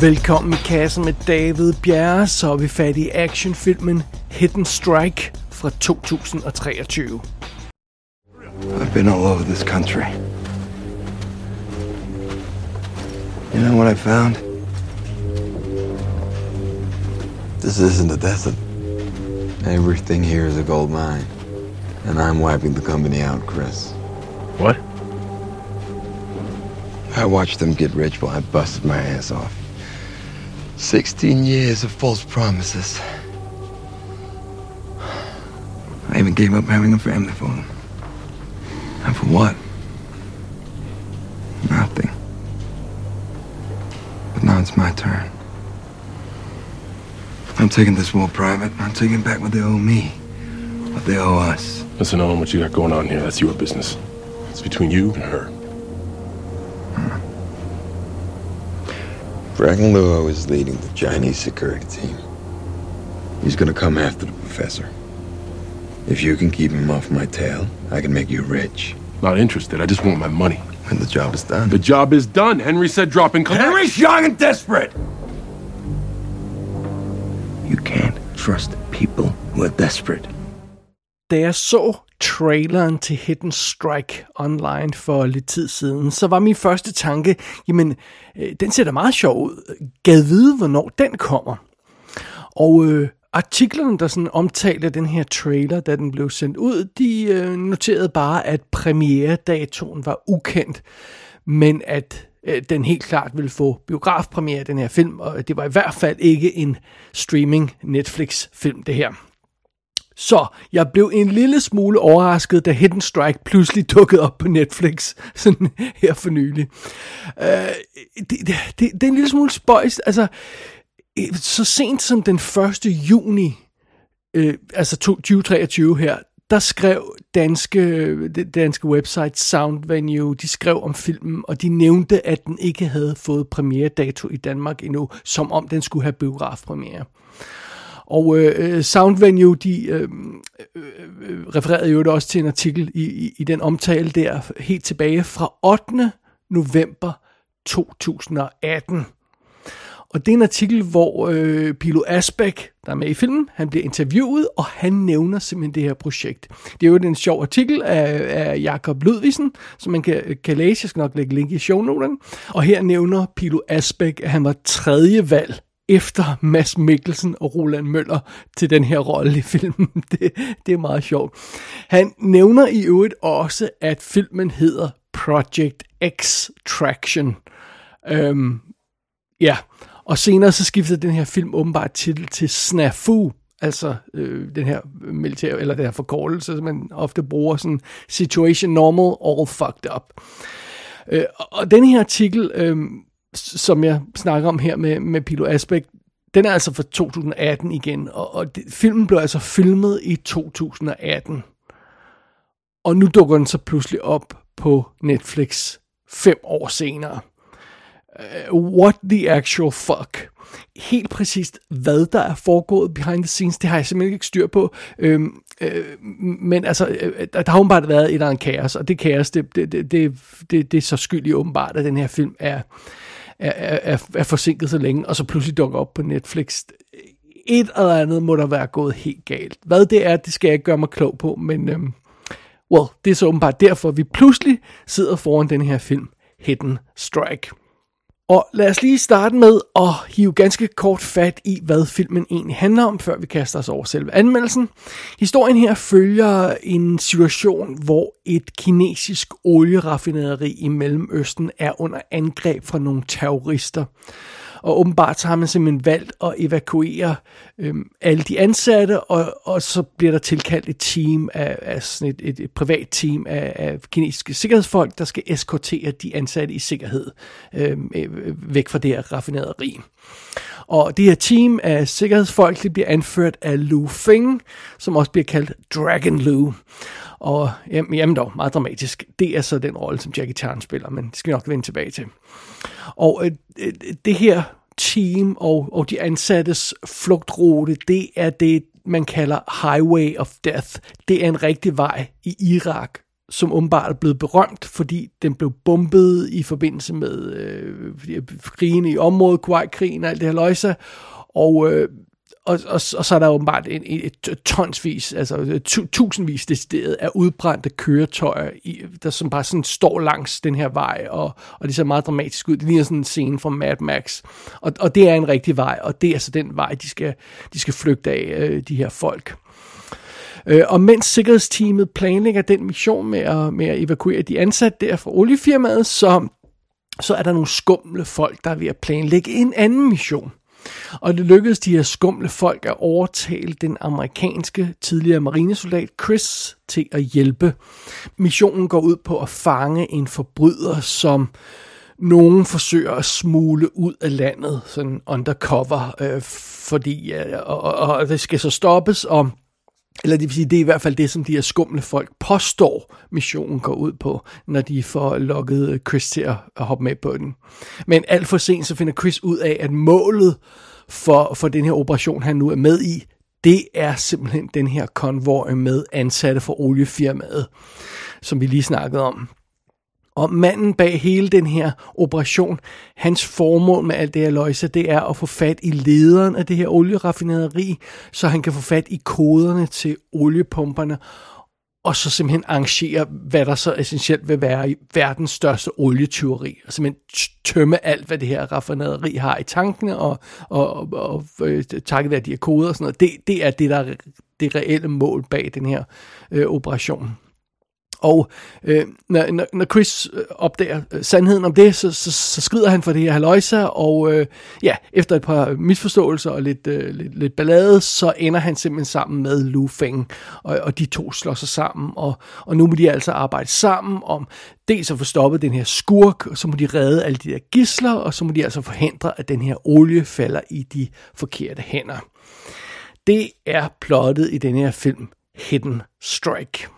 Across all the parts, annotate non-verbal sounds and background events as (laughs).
Velkommen i kassen med David Bjerre, så er vi fat i actionfilmen Hidden Strike fra 2023. I've been all over this country. You know what I found? This isn't a desert. Everything here is a gold mine. And I'm wiping the company out, Chris. What? I watched them get rich while I busted my ass off. 16 years of false promises. I even gave up having a family for them. And for what? Nothing. But now it's my turn. I'm taking this war private. I'm taking back what they owe me. What they owe us. Listen, Owen, what you got going on here. That's your business. It's between you and her. Franklin Luo is leading the Chinese security team. He's gonna come after the professor. If you can keep him off my tail, I can make you rich. Not interested. I just want my money. When the job is done. The job is done. Henry said drop in collect. Henry's young and desperate! You can't trust people who are desperate. Da jeg så traileren til Hidden Strike online for lidt tid siden, så var min første tanke, jamen, øh, den ser da meget sjov ud. Gad vide, hvornår den kommer. Og øh, artiklerne, der sådan omtalte den her trailer, da den blev sendt ud, de øh, noterede bare, at premieredatoen var ukendt, men at øh, den helt klart ville få biografpremiere, den her film, og det var i hvert fald ikke en streaming Netflix-film, det her. Så jeg blev en lille smule overrasket, da Hidden Strike pludselig dukkede op på Netflix, (laughs) sådan her for nylig. Uh, det, det, det, det er en lille smule spøjst. Altså, øh, så sent som den 1. juni, uh, altså 2023 her, der skrev danske, det danske website Sound Venue, de skrev om filmen, og de nævnte, at den ikke havde fået premieredato i Danmark endnu, som om den skulle have biografpremiere. Og øh, øh Sound Venue, de øh, øh, øh refererede jo også til en artikel i, i, i den omtale der, helt tilbage fra 8. november 2018. Og det er en artikel, hvor øh, Pilo Asbæk, der er med i filmen, han bliver interviewet, og han nævner simpelthen det her projekt. Det er jo en sjov artikel af, af Jakob Ludvigsen, som man kan, kan læse. Jeg skal nok lægge link i shownoterne. Og her nævner Pilo Asbæk, at han var tredje valg efter Mads Mikkelsen og Roland Møller til den her rolle i filmen. (laughs) Det, det er meget sjovt. Han nævner i øvrigt også, at filmen hedder Project Extraction. Øhm, ja, og senere så skiftede den her film åbenbart titel til Snafu, altså øh, den her militær, eller den her forkortelse, som man ofte bruger, sådan Situation Normal, All Fucked Up. Øh, og den her artikel, øh, som jeg snakker om her med, med Pilo Aspect, den er altså fra 2018 igen, og, og det, filmen blev altså filmet i 2018. Og nu dukker den så pludselig op på Netflix fem år senere. Uh, what the actual fuck? Helt præcist, hvad der er foregået behind the scenes, det har jeg simpelthen ikke styr på. Øhm, øh, men altså, øh, der har åbenbart været et eller andet kaos, og det kaos, det, det, det, det, det, det er så skyldigt åbenbart, at den her film er, er, er, er forsinket så længe, og så pludselig dukker op på Netflix. Et eller andet må der være gået helt galt. Hvad det er, det skal jeg ikke gøre mig klog på, men øhm, well, det er så åbenbart derfor, vi pludselig sidder foran den her film, Hidden Strike. Og lad os lige starte med at hive ganske kort fat i, hvad filmen egentlig handler om, før vi kaster os over selve anmeldelsen. Historien her følger en situation, hvor et kinesisk olieraffinaderi i Mellemøsten er under angreb fra nogle terrorister. Og åbenbart så har man simpelthen valgt at evakuere øhm, alle de ansatte, og, og så bliver der tilkaldt et team af, af sådan et, et, et privat team af, af kinesiske sikkerhedsfolk, der skal eskortere de ansatte i sikkerhed øhm, øh, væk fra det her raffinaderi. Og det her team af sikkerhedsfolk, det bliver anført af Lu Feng, som også bliver kaldt Dragon Lu. Og jamen, jamen dog, meget dramatisk. Det er så den rolle, som Jackie Chan spiller, men det skal vi nok vende tilbage til. Og øh, øh, det her team og, og de ansattes flugtrute, det er det, man kalder Highway of Death. Det er en rigtig vej i Irak som åbenbart er blevet berømt, fordi den blev bombet i forbindelse med øh, øh krigen i området, Kuwait-krigen og alt det her løjse. Og, øh, og, og, og så er der åbenbart en, et, et tonsvis, altså øh, tusindvis decideret af udbrændte køretøjer, i, der som bare sådan står langs den her vej, og, og det ser meget dramatisk ud. Det ligner sådan en scene fra Mad Max. Og, og det er en rigtig vej, og det er altså den vej, de skal, de skal flygte af, øh, de her folk. Øh, og mens sikkerhedsteamet planlægger den mission med at, med at evakuere de ansatte der fra oliefirmaet, så, så er der nogle skumle folk, der er ved at planlægge en anden mission. Og det lykkedes de her skumle folk at overtale den amerikanske tidligere marinesoldat Chris til at hjælpe. Missionen går ud på at fange en forbryder, som nogen forsøger at smule ud af landet, sådan undercover, øh, fordi, øh, og, og, og det skal så stoppes, og eller det vil sige, det er i hvert fald det, som de her skumle folk påstår, missionen går ud på, når de får lukket øh, Chris til at hoppe med på den. Men alt for sent, så finder Chris ud af, at målet for, for den her operation, han nu er med i, det er simpelthen den her konvoj med ansatte for oliefirmaet, som vi lige snakkede om. Og manden bag hele den her operation, hans formål med alt det her løjse, det er at få fat i lederen af det her olieraffinaderi, så han kan få fat i koderne til oliepumperne, og så simpelthen arrangere, hvad der så essentielt vil være i verdens største olietyveri. Og simpelthen tømme alt, hvad det her raffinaderi har i tankene, og, og, og, og øh, takket være de her koder og sådan noget. Det, det er det, der er det reelle mål bag den her øh, operation. Og øh, når, når Chris øh, opdager øh, sandheden om det, så, så, så skrider han for det her haløjsa, og øh, ja, efter et par misforståelser og lidt, øh, lidt, lidt ballade, så ender han simpelthen sammen med Lu Feng, og, og de to slår sig sammen, og, og nu må de altså arbejde sammen om dels at få stoppet den her skurk, og så må de redde alle de der gisler, og så må de altså forhindre, at den her olie falder i de forkerte hænder. Det er plottet i den her film Hidden Strike.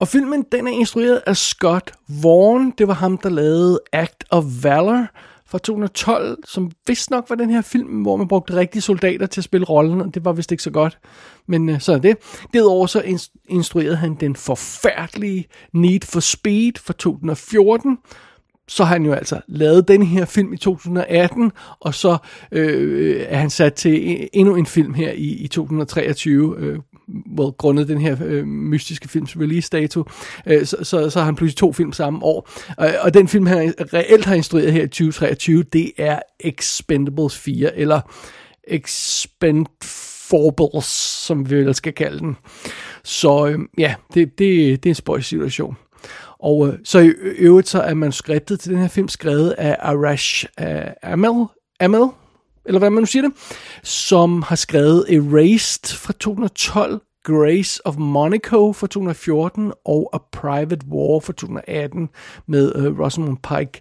Og filmen, den er instrueret af Scott Vaughn. Det var ham, der lavede Act of Valor fra 2012, som vist nok var den her film, hvor man brugte rigtige soldater til at spille rollen, og det var vist ikke så godt. Men øh, så er det. Derudover så instruerede han den forfærdelige Need for Speed fra 2014, så har han jo altså lavet den her film i 2018, og så øh, øh, er han sat til endnu en film her i, i 2023, øh, well, grundet den her øh, mystiske films release-dato, øh, så, så, så har han pludselig to film samme år. Og, og den film, han reelt har instrueret her i 2023, det er Expendables 4, eller Expendables, som vi ellers skal kalde den. Så øh, ja, det, det, det er en spøjs situation. Og øh, så i øvrigt så er manuskriptet til den her film skrevet af Arash øh, Amel, Amel, eller hvad man nu siger det, som har skrevet Erased fra 2012, Grace of Monaco fra 2014 og A Private War fra 2018 med uh, Rosamund Pike.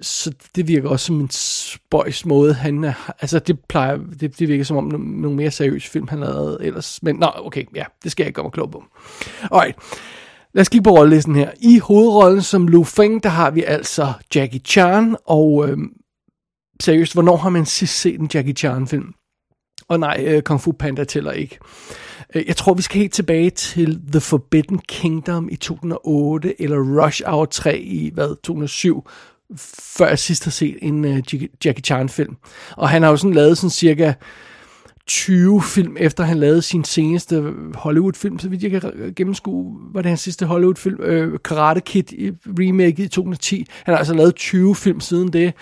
Så det virker også som en spøjs måde, han er, altså det plejer, det, det virker som om nogle mere seriøse film, han har lavet ellers, men nå, okay, ja, det skal jeg ikke gøre mig klog på. Alright, Lad os kigge på rollelisten her. I hovedrollen som Lu Feng, der har vi altså Jackie Chan, og øhm, seriøst, hvornår har man sidst set en Jackie Chan-film? Og nej, øh, Kung Fu Panda tæller ikke. Øh, jeg tror, vi skal helt tilbage til The Forbidden Kingdom i 2008, eller Rush Hour 3 i, hvad, 2007, før jeg sidst har set en uh, Jackie Chan-film. Og han har jo sådan lavet sådan cirka 20 film, efter han lavede sin seneste Hollywood-film, så vidt jeg kan gennemskue, var det hans sidste Hollywood-film, øh, Karate Kid remake i 2010. Han har altså lavet 20 film siden det,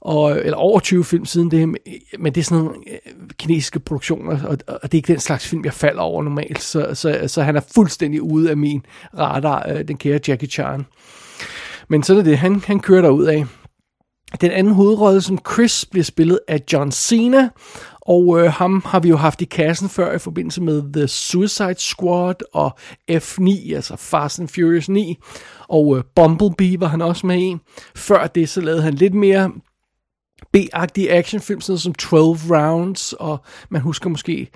og, eller over 20 film siden det, men det er sådan nogle øh, kinesiske produktioner, og, og det er ikke den slags film, jeg falder over normalt, så, så, så han er fuldstændig ude af min radar, øh, den kære Jackie Chan. Men så er det, han, han kører derud af. Den anden hovedrolle som Chris bliver spillet af John Cena, og øh, ham har vi jo haft i kassen før i forbindelse med The Suicide Squad og F9, altså Fast and Furious 9. Og øh, Bumblebee var han også med i. Før det så lavede han lidt mere B-agtige actionfilm, sådan som 12 Rounds, og man husker måske,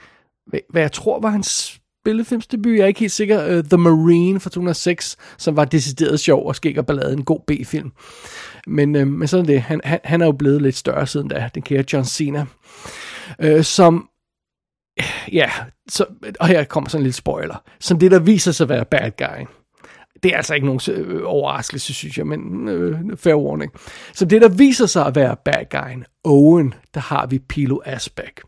hvad, hvad jeg tror var hans spillefilmsdebut, jeg er ikke helt sikker, uh, The Marine fra 2006, som var decideret sjov og skæg og ballade, en god B-film. Men, uh, men sådan det, han, han, han er jo blevet lidt større siden da, den kære John Cena. Øh, som, ja, så, og her kommer sådan en lille spoiler, som det, der viser sig at være bad guyen det er altså ikke nogen øh, overraskelse, synes jeg, men øh, fair warning. Så det, der viser sig at være bad guyen, Owen, der har vi Pilo Asbæk.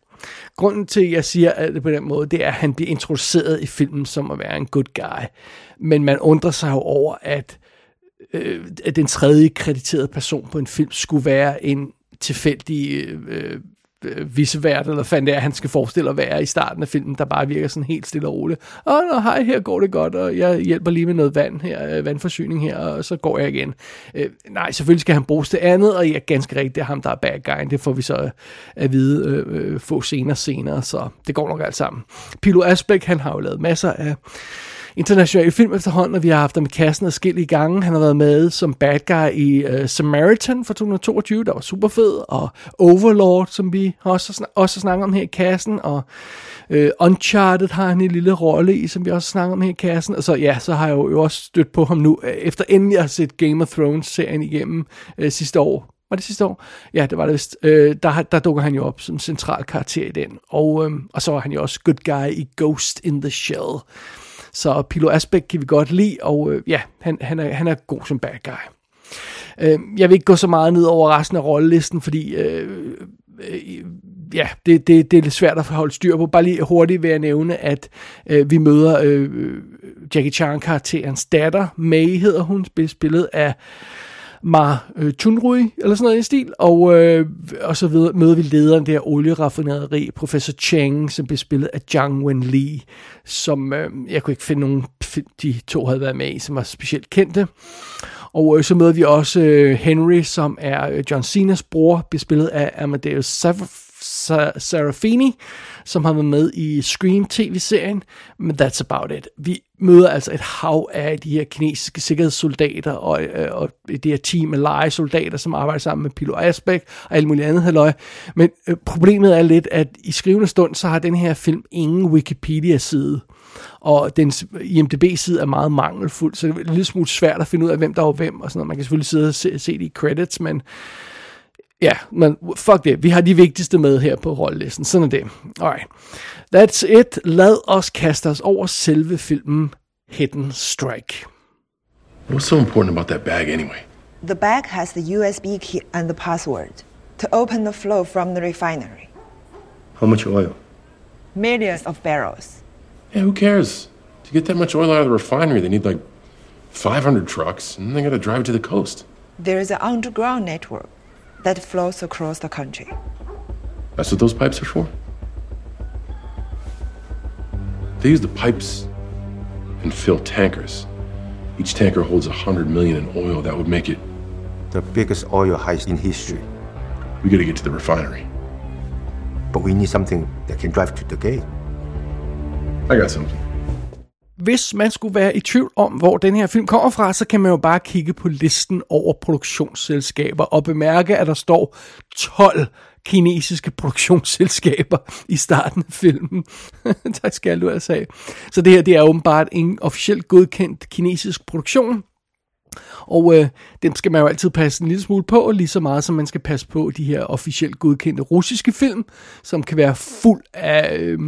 Grunden til, at jeg siger det på den måde, det er, at han bliver introduceret i filmen som at være en good guy. Men man undrer sig jo over, at, øh, at den tredje krediterede person på en film skulle være en tilfældig øh, øh øh, visevært, eller fandt det er, han skal forestille at være i starten af filmen, der bare virker sådan helt stille og roligt. Åh, nå, hej, her går det godt, og jeg hjælper lige med noget vand her, øh, vandforsyning her, og så går jeg igen. Øh, nej, selvfølgelig skal han bruges til andet, og ja, ganske rigtigt, det er ham, der er bad guy. Det får vi så øh, at vide øh, øh, få senere senere, så det går nok alt sammen. Pilo Asbæk, han har jo lavet masser af international film efterhånden, og vi har haft ham i kassen i gange. Han har været med som bad guy i uh, Samaritan fra 2022, der var super fed, og Overlord, som vi også, snak- også snakker om her i kassen, og uh, Uncharted har han en lille rolle i, som vi også snakker om her i kassen, og så ja, så har jeg jo også stødt på ham nu, øh, efter endelig at have set Game of Thrones-serien igennem uh, sidste år, var det sidste år? Ja, det var det vist. Øh, der, der dukker han jo op som central karakter i den. Og, øh, og så var han jo også good guy i Ghost in the Shell. Så Pilo Asbæk kan vi godt lide, og øh, ja, han, han, er, han er god som bad guy. Øh, jeg vil ikke gå så meget ned over resten af rollelisten, fordi øh, øh, ja, det, det, det er lidt svært at holde styr på. Bare lige hurtigt vil jeg nævne, at øh, vi møder øh, Jackie Chan-karakterens datter. May hedder hun, spillet af Ma øh, Chunrui, eller sådan noget i stil, og, øh, og så videre, møder vi lederen der olieraffinaderi, professor Cheng, som bliver spillet af Zhang Wen Li, som øh, jeg kunne ikke finde nogen, de to havde været med i, som var specielt kendte. Og øh, så møder vi også øh, Henry, som er øh, John Cenas bror, bespillet af Amadeus Serafini, som har været med i Scream tv-serien, men that's about it. Vi møder altså et hav af de her kinesiske sikkerhedssoldater og, øh, og det her team af legesoldater, som arbejder sammen med Pilo Asbæk og alt muligt andet halløj. Men øh, problemet er lidt, at i skrivende stund, så har den her film ingen Wikipedia-side og den IMDb-side er meget mangelfuld, så det er lidt smule svært at finde ud af, hvem der var hvem, og sådan noget. Man kan selvfølgelig sidde og se, se de credits, men Ja, men fuck det. Vi har de vigtigste med her på rollelisten. Sådan er det. Alright. That's it. Lad os kaste os over selve filmen Hidden Strike. What's so important about that bag anyway? The bag has the USB key and the password to open the flow from the refinery. How much oil? Millions of barrels. Yeah, who cares? To get that much oil out of the refinery, they need like 500 trucks, and they gotta drive it to the coast. There is an underground network that flows across the country. That's what those pipes are for? They use the pipes and fill tankers. Each tanker holds a hundred million in oil. That would make it. The biggest oil heist in history. We gotta get to the refinery. But we need something that can drive to the gate. I got something. Hvis man skulle være i tvivl om, hvor den her film kommer fra, så kan man jo bare kigge på listen over produktionsselskaber og bemærke, at der står 12 kinesiske produktionsselskaber i starten af filmen. (laughs) tak skal du altså have. Så det her det er åbenbart en officielt godkendt kinesisk produktion. Og øh, dem skal man jo altid passe en lille smule på, lige så meget som man skal passe på de her officielt godkendte russiske film, som kan være fuld af øh,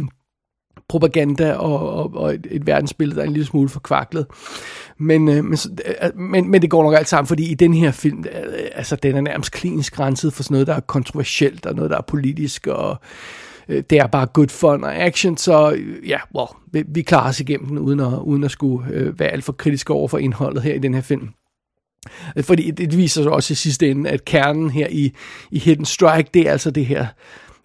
propaganda og, og, og et, et verdensbillede, der er en lille smule forkvaklet. Men, øh, men, øh, men, men det går nok alt sammen, fordi i den her film, øh, altså den er nærmest klinisk grænset for sådan noget, der er kontroversielt, og noget, der er politisk, og øh, det er bare good fun og action, så øh, ja, well, vi, vi klarer os igennem den, uden at, uden at skulle øh, være alt for kritiske over for indholdet her i den her film. Øh, fordi det viser sig også i sidste ende, at kernen her i, i Hidden Strike, det er altså det her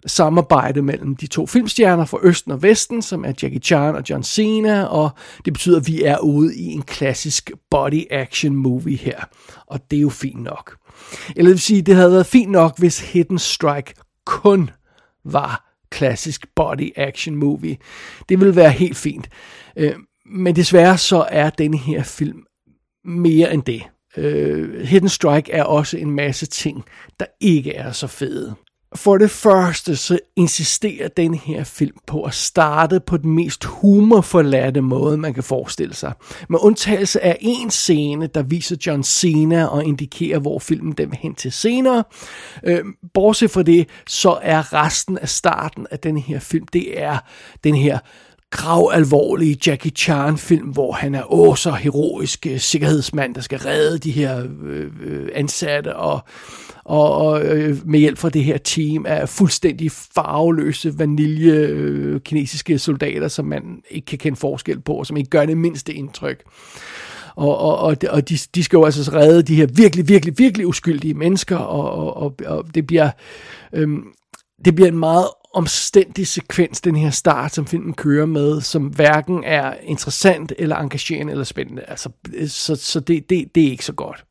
samarbejde mellem de to filmstjerner fra Østen og Vesten, som er Jackie Chan og John Cena, og det betyder, at vi er ude i en klassisk body action movie her. Og det er jo fint nok. Eller det vil sige, det havde været fint nok, hvis Hidden Strike kun var klassisk body action movie. Det ville være helt fint. Øh, men desværre så er denne her film mere end det. Øh, uh, Hidden Strike er også en masse ting, der ikke er så fede. For det første så insisterer den her film på at starte på den mest humorforladte måde, man kan forestille sig. Med undtagelse af en scene, der viser John Cena og indikerer, hvor filmen den vil hen til senere. Øh, bortset fra det, så er resten af starten af den her film, det er den her grav alvorlige Jackie Chan film, hvor han er åh så heroisk øh, sikkerhedsmand, der skal redde de her øh, øh ansatte og og, og øh, med hjælp fra det her team af fuldstændig farveløse vanilje øh, kinesiske soldater, som man ikke kan kende forskel på, og som ikke gør det mindste indtryk. Og, og, og, og de, de skal jo altså redde de her virkelig, virkelig, virkelig uskyldige mennesker, og, og, og, og det bliver... Øhm, det bliver en meget omstændig sekvens, den her start, som filmen kører med, som hverken er interessant, eller engagerende, eller spændende. Altså, øh, så så det, det, det er ikke så godt.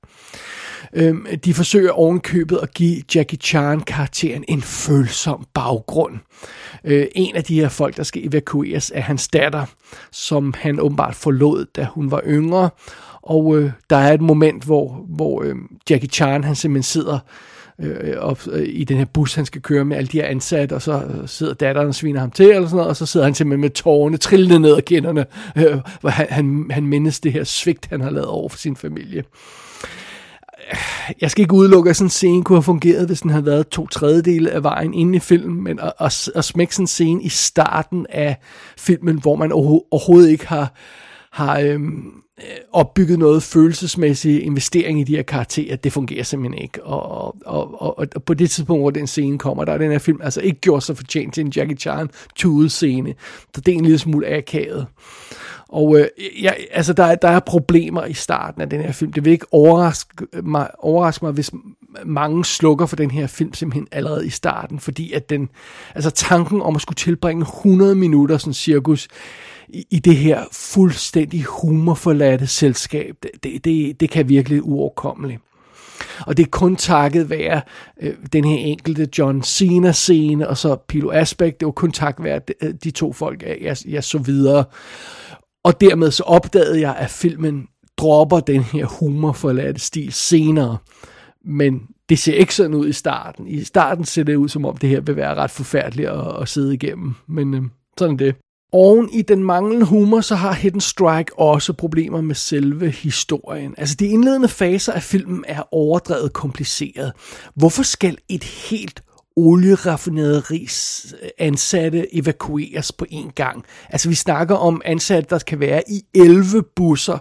Øhm, de forsøger ovenkøbet at give Jackie Chan-karakteren en følsom baggrund. Øh, en af de her folk, der skal evakueres, er hans datter, som han åbenbart forlod, da hun var yngre. Og øh, der er et moment, hvor, hvor øh, Jackie Chan han simpelthen sidder øh, op, øh, i den her bus, han skal køre med alle de her ansatte, og så øh, sidder datteren og sviner ham til, eller sådan noget, og så sidder han simpelthen med tårerne trillende ned ad kinderne, øh, hvor han, han, han mindes det her svigt, han har lavet over for sin familie jeg skal ikke udelukke, at sådan en scene kunne have fungeret, hvis den havde været to tredjedele af vejen inde i filmen, men at, at, at smække sådan en scene i starten af filmen, hvor man overhovedet ikke har, har øhm, øh, opbygget noget følelsesmæssig investering i de her karakterer, det fungerer simpelthen ikke. Og, og, og, og på det tidspunkt, hvor den scene kommer, der er den her film altså ikke gjort sig fortjent til en Jackie Chan tude scene. så det er en lille smule akavet. Og øh, ja, altså, der, der er problemer i starten af den her film. Det vil ikke overraske øh, mig, overraske mig, hvis mange slukker for den her film simpelthen allerede i starten, fordi at den, altså tanken om at skulle tilbringe 100 minutter sådan cirkus i, i det her fuldstændig humorforladte selskab, det, det, det kan virkelig uoverkommeligt. Og det er kun takket være øh, den her enkelte John Cena-scene, og så Pilo Aspect, det var kun takket være de, øh, de to folk, jeg, jeg, jeg så videre. Og dermed så opdagede jeg, at filmen dropper den her humorforladte stil senere. Men det ser ikke sådan ud i starten. I starten ser det ud, som om det her vil være ret forfærdeligt at, at sidde igennem. Men øh, sådan det. Oven i den manglende humor, så har Hidden Strike også problemer med selve historien. Altså de indledende faser af filmen er overdrevet kompliceret. Hvorfor skal et helt olieraffinederis øh, ansatte evakueres på en gang. Altså vi snakker om ansatte, der kan være i 11 busser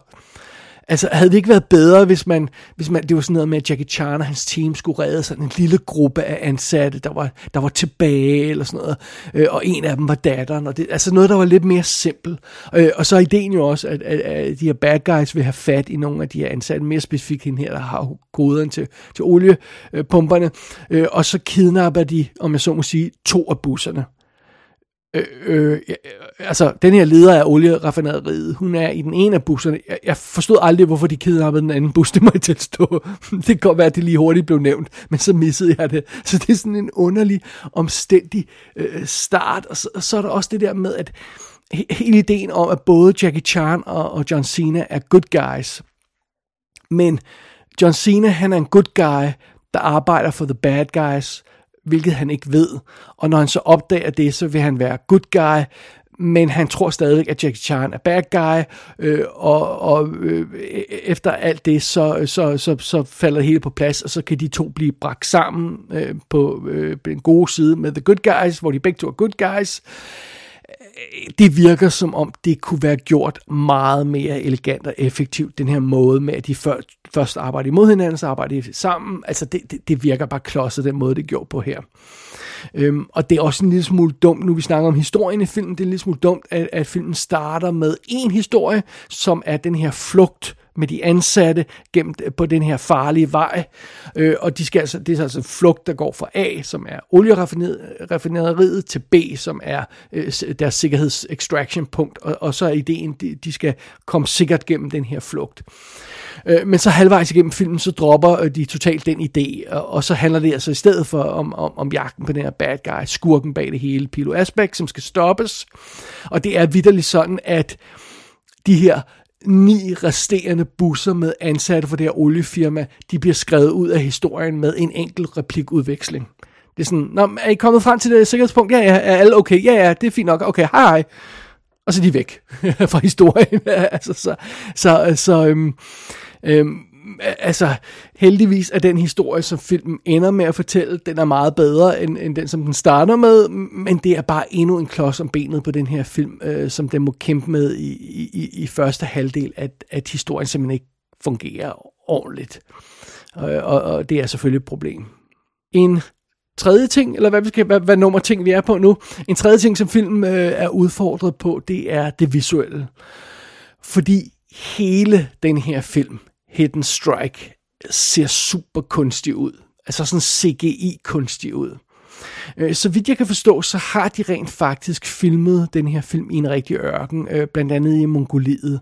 Altså, havde det ikke været bedre, hvis man, hvis man, det var sådan noget med, at Jackie Chan og hans team skulle redde sådan en lille gruppe af ansatte, der var, der var tilbage, eller sådan noget, øh, og en af dem var datteren, og det, altså noget, der var lidt mere simpelt. Øh, og så er ideen jo også, at, at, at de her bad guys vil have fat i nogle af de her ansatte, mere specifikt hende her, der har koderen til, til oliepumperne, øh, og så kidnapper de, om jeg så må sige, to af busserne. Øh, øh, øh, altså, den her leder af olieraffinaderiet, hun er i den ene af busserne. Jeg, jeg forstod aldrig, hvorfor de kidnappede den anden bus, (laughs) det må jeg tilstå. det kan godt være, at det lige hurtigt blev nævnt, men så missede jeg det. Så det er sådan en underlig, omstændig øh, start. Og så, og så er der også det der med, at hele ideen om, at både Jackie Chan og, og John Cena er good guys. Men John Cena, han er en good guy, der arbejder for the bad guys, hvilket han ikke ved. Og når han så opdager det, så vil han være good guy, men han tror stadigvæk, at Jackie Chan er bad guy, øh, og, og øh, efter alt det, så, så, så, så falder det hele på plads, og så kan de to blive bragt sammen øh, på øh, den gode side med The Good Guys, hvor de begge to er good guys. Det virker som om, det kunne være gjort meget mere elegant og effektivt, den her måde med, at de før, først arbejder imod hinanden, så arbejder de sammen. Altså, det, det, det virker bare klodset, den måde, det gjorde på her. Øhm, og det er også en lille smule dumt, nu vi snakker om historien i filmen, det er en lille smule dumt, at, at filmen starter med en historie, som er den her flugt med de ansatte gennem øh, på den her farlige vej. Øh, og de skal altså, det er altså flugt, der går fra A, som er olieraffinaderiet, øh, til B, som er øh, deres sikkerheds extraction punkt. Og, og så er ideen, de, de skal komme sikkert gennem den her flugt. Øh, men så halvvejs igennem filmen, så dropper øh, de totalt den idé, og, og så handler det altså i stedet for om, om, om jagten på den her bad guy, skurken bag det hele, Pilo Asbæk, som skal stoppes. Og det er vidderligt sådan, at de her ni resterende busser med ansatte for det her oliefirma, de bliver skrevet ud af historien med en enkelt replikudveksling. Det er sådan, Nå, er I kommet frem til det sikkerhedspunkt? Ja, ja, er alle okay? Ja, ja, det er fint nok. Okay, hej, hej. Og så er de væk (laughs) fra historien. (laughs) altså, så, så, øh, så øhm, øhm, altså, heldigvis er den historie, som filmen ender med at fortælle, den er meget bedre end, end den, som den starter med, men det er bare endnu en klods om benet på den her film, øh, som den må kæmpe med i, i, i første halvdel, at, at historien simpelthen ikke fungerer ordentligt. Og, og, og det er selvfølgelig et problem. En tredje ting, eller hvad, vi skal, hvad, hvad nummer ting vi er på nu, en tredje ting, som filmen øh, er udfordret på, det er det visuelle. Fordi hele den her film, Hidden Strike, ser super kunstig ud. Altså sådan CGI-kunstig ud. Øh, så vidt jeg kan forstå, så har de rent faktisk filmet den her film i en rigtig ørken, øh, blandt andet i Mongoliet.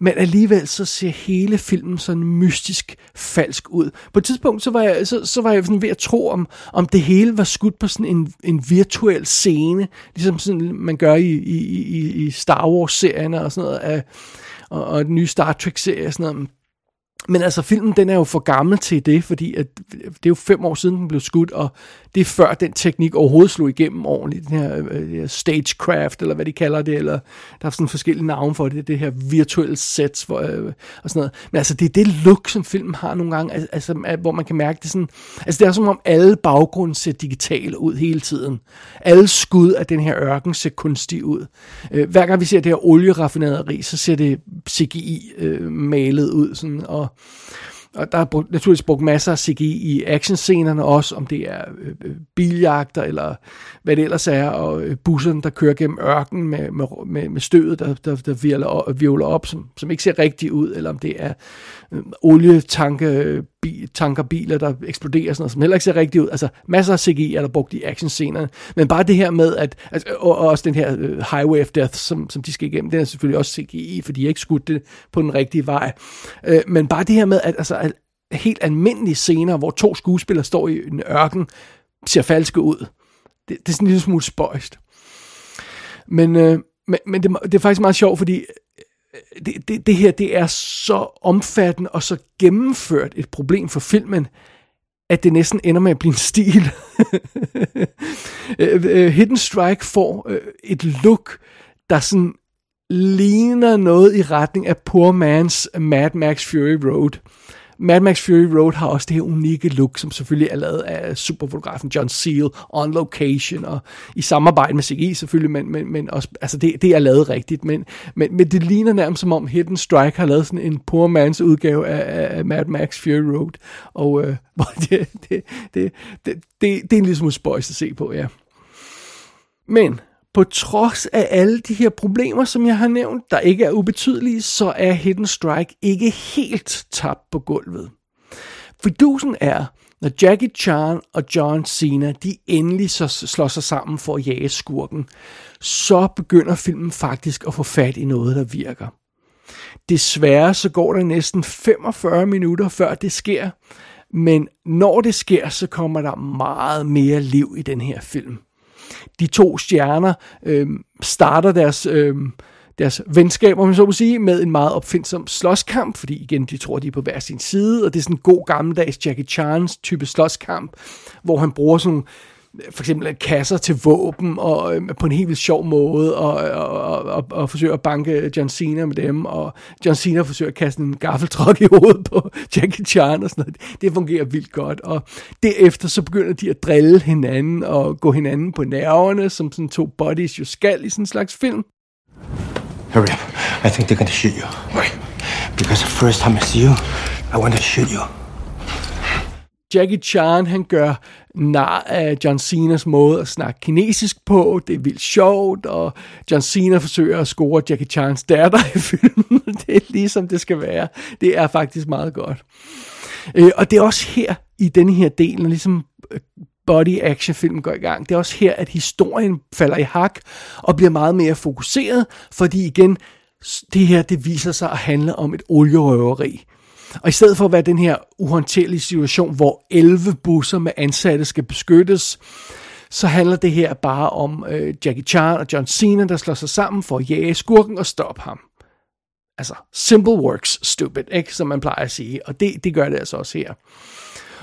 Men alligevel så ser hele filmen sådan mystisk falsk ud. På et tidspunkt så var jeg, så, så var jeg sådan ved at tro, om, om det hele var skudt på sådan en, en virtuel scene, ligesom sådan man gør i, i, i, i Star Wars-serierne og sådan noget, og, og den nye Star Trek-serie og sådan noget. Men altså, filmen den er jo for gammel til det, fordi at, det er jo fem år siden, den blev skudt, og det er før den teknik overhovedet slog igennem ordentligt. Den her, øh, stagecraft, eller hvad de kalder det, eller der er sådan forskellige navne for det, det her virtuelle sets hvor, øh, og sådan noget. Men altså, det er det look, som filmen har nogle gange, altså, hvor man kan mærke det sådan, altså det er som om alle baggrunde ser digitale ud hele tiden. Alle skud af den her ørken ser kunstig ud. Øh, hver gang vi ser det her olieraffinaderi, så ser det CGI-malet øh, ud, sådan, og og der er brugt, naturligvis brugt masser af CGI i actionscenerne også, om det er øh, øh, biljagter eller hvad det ellers er, og øh, busserne, der kører gennem ørken med, med, med, med støvet, der, der, der virler, virvler op, som, som ikke ser rigtigt ud, eller om det er øh, olietanke, øh, bi, tanker biler, der eksploderer, sådan noget, som heller ikke ser rigtigt ud. Altså masser af CGI er der brugt i actionscenerne, men bare det her med, at, altså, og, og også den her uh, Highway of Death, som, som de skal igennem, den er selvfølgelig også CGI, for de har ikke skudt det på den rigtige vej. Uh, men bare det her med, at, altså, at helt almindelige scener, hvor to skuespillere står i en ørken, ser falske ud. Det, det er sådan en lille smule spøjst. Men, øh, men, men det, det er faktisk meget sjovt, fordi Øh, det, det, det her det er så omfattende og så gennemført et problem for filmen, at det næsten ender med at blive en stil. (laughs) Øh, øh, Hidden Strike får et look, der sådan ligner noget i retning af Poor Man's Mad Max Fury Road. Mad Max Fury Road har også det her unikke look, som selvfølgelig er lavet af superfotografen John Seal on location og i samarbejde med CGI selvfølgelig, men, men, men også, altså det, det er lavet rigtigt, men, men, men det ligner nærmest som om Hidden Strike har lavet sådan en poor man's udgave af, af Mad Max Fury Road, og øh, (laughs) det, det, det, det, det, det er en lille smule spøjs at se på, ja. Men på trods af alle de her problemer, som jeg har nævnt, der ikke er ubetydelige, så er Hidden Strike ikke helt tabt på gulvet. Fidusen er, når Jackie Chan og John Cena, de endelig så slår sig sammen for at jage skurken, så begynder filmen faktisk at få fat i noget, der virker. Desværre så går der næsten 45 minutter før det sker, men når det sker, så kommer der meget mere liv i den her film de to stjerner øh, starter deres... Øh, deres venskab, om man så må sige, med en meget opfindsom slåskamp, fordi igen, de tror, de er på hver sin side, og det er sådan en god gammeldags Jackie Chans type slåskamp, hvor han bruger sådan for eksempel kasser til våben og øh, på en helt vildt sjov måde og, og, og, og forsøger at banke John Cena med dem og John Cena forsøger at kaste en gaffeltruck i hovedet på (laughs) Jackie Chan og sådan noget. Det fungerer vildt godt og derefter så begynder de at drille hinanden og gå hinanden på nerverne som sådan to bodies jo skal i sådan en slags film. Hurry up. I think they're gonna shoot you. Why? Because the first time I see you, I want to shoot you. Jackie Chan, han gør nar af John Cenas måde at snakke kinesisk på. Det er vildt sjovt, og John Cena forsøger at score Jackie Chans datter i filmen. (laughs) Det er ligesom det skal være. Det er faktisk meget godt. Øh, og det er også her, i denne her del, når ligesom øh, body action film går i gang. Det er også her, at historien falder i hak og bliver meget mere fokuseret, fordi igen, det her, det viser sig at handle om et olierøveri. Og i stedet for at være den her uhåndterlige situation, hvor 11 busser med ansatte skal beskyttes, så handler det her bare om øh, Jackie Chan og John Cena, der slår sig sammen for at jage skurken og stoppe ham. Altså, simple works stupid, ikke? som man plejer at sige. Og det, det gør det altså også her.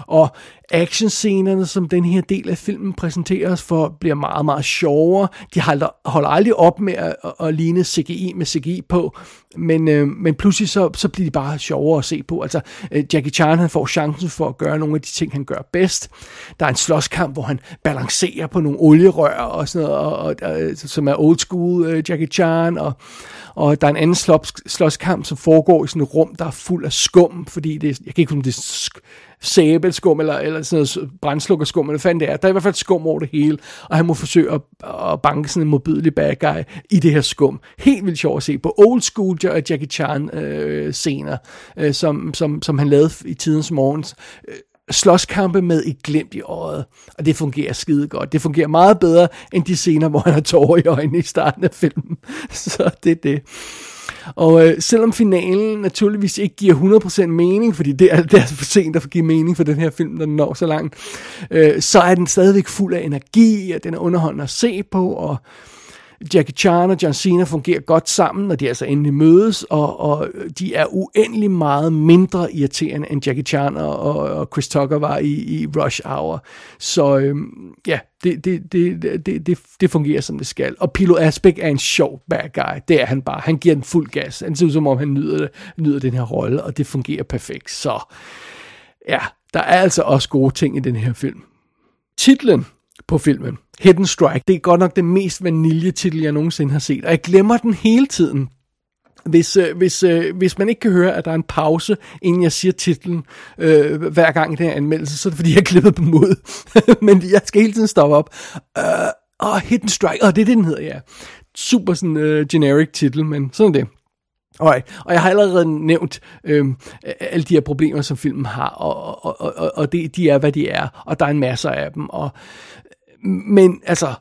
Og actionscenerne, som den her del af filmen præsenterer os for, bliver meget, meget sjovere. De holder, holder aldrig op med at, at, at ligne CGI med CGI på, men, øh, men pludselig så, så bliver de bare sjovere at se på. Altså, øh, Jackie Chan han får chancen for at gøre nogle af de ting, han gør bedst. Der er en slåskamp, hvor han balancerer på nogle olierør og sådan noget, og, og, og, øh, som er old school øh, Jackie Chan, og, og der er en anden slås, slåskamp, som foregår i sådan et rum, der er fuld af skum, fordi det, jeg kan ikke huske, om det er sæbelskum, eller, eller sådan noget brændslukkerskum, eller hvad fanden det er. Der er i hvert fald skum over det hele, og han må forsøge at, at banke sådan en modbydelig bad guy i det her skum. Helt vildt sjovt at se på old school Jackie Chan øh, scener, øh, som, som, som han lavede i tidens morgens. Øh, slåskampe med et glimt i øjet, og det fungerer skide godt. Det fungerer meget bedre end de scener, hvor han har tårer i øjnene i starten af filmen. (laughs) Så det er det. Og øh, selvom finalen naturligvis ikke giver 100% mening, fordi det er, det er for sent at give mening for den her film, når den når så langt, øh, så er den stadigvæk fuld af energi, og den er underholdende at se på, og Jackie Chan og John Cena fungerer godt sammen, når de altså endelig mødes, og, og de er uendelig meget mindre irriterende, end Jackie Chan og, og Chris Tucker var i, i Rush Hour. Så øhm, ja, det, det, det, det, det, det fungerer som det skal. Og Pilo Asbæk er en sjov bad guy. Det er han bare. Han giver den fuld gas. Han ser ud som om, han nyder, nyder den her rolle, og det fungerer perfekt. Så ja, der er altså også gode ting i den her film. Titlen på filmen. Hidden Strike. Det er godt nok den mest vaniljetitel, jeg nogensinde har set. Og jeg glemmer den hele tiden. Hvis, øh, hvis, øh, hvis man ikke kan høre, at der er en pause, inden jeg siger titlen øh, hver gang i den her anmeldelse, så er det fordi, jeg har på dem ud. (laughs) Men jeg skal hele tiden stoppe op. Øh, og oh, Hidden Strike. og oh, det er det, den hedder, ja. Super sådan øh, generic titel, men sådan det. Alright. Og jeg har allerede nævnt øh, alle de her problemer, som filmen har, og, og, og, og det, de er, hvad de er, og der er en masse af dem. Og men altså,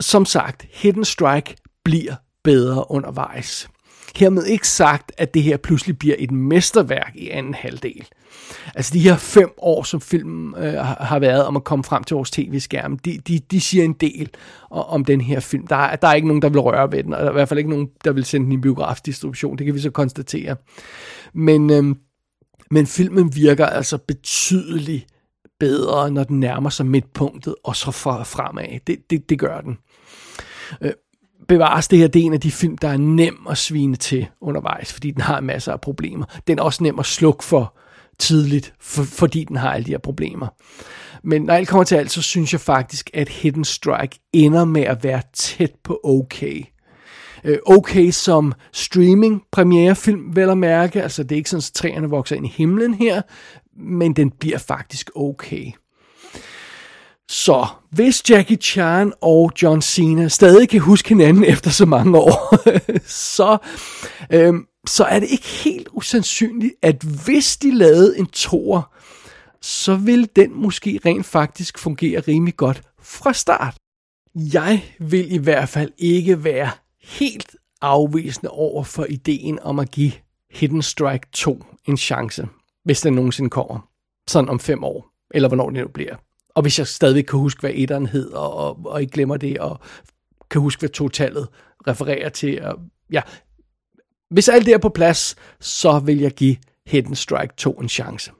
som sagt, Hidden Strike bliver bedre undervejs. Hermed ikke sagt, at det her pludselig bliver et mesterværk i anden halvdel. Altså de her fem år, som filmen øh, har været om at komme frem til vores tv-skærm, de, de, de siger en del om den her film. Der er, der er ikke nogen, der vil røre ved den, og der er i hvert fald ikke nogen, der vil sende den i biografdistribution. Det kan vi så konstatere. Men, øh, men filmen virker altså betydeligt bedre, når den nærmer sig midtpunktet, og så fra fremad. Det, det, det gør den. Øh, bevares det her, det er en af de film, der er nem at svine til undervejs, fordi den har masser af problemer. Den er også nem at slukke for tidligt, for, fordi den har alle de her problemer. Men når alt kommer til alt, så synes jeg faktisk, at Hidden Strike ender med at være tæt på okay. Øh, okay som streaming premierefilm, vel at mærke. Altså, det er ikke sådan, at træerne vokser ind i himlen her, men den bliver faktisk okay. Så hvis Jackie Chan og John Cena stadig kan huske hinanden (laughs) efter så mange år, (laughs) så, øhm, så er det ikke helt usandsynligt, at hvis de lavede en tor, så vil den måske rent faktisk fungere rimelig godt fra start. Jeg vil i hvert fald ikke være helt afvisende over for ideen om at give Hidden Strike 2 en chance hvis den nogensinde kommer. Sådan om fem år, eller hvornår det nu bliver. Og hvis jeg stadig kan huske, hvad etteren hed, og, og, og ikke glemmer det, og kan huske, hvad totallet refererer til. Og, ja. Hvis alt det er på plads, så vil jeg give Hidden Strike 2 en chance.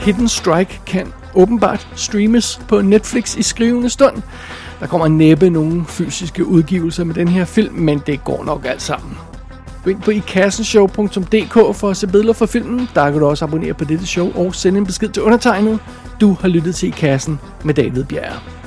Hidden Strike kan åbenbart streames på Netflix i skrivende stund. Der kommer næppe nogen fysiske udgivelser med den her film, men det går nok alt sammen. Gå ind på ikassenshow.dk for at se billeder fra filmen. Der kan du også abonnere på dette show og sende en besked til undertegnet. Du har lyttet til I Kassen med David Bjerre.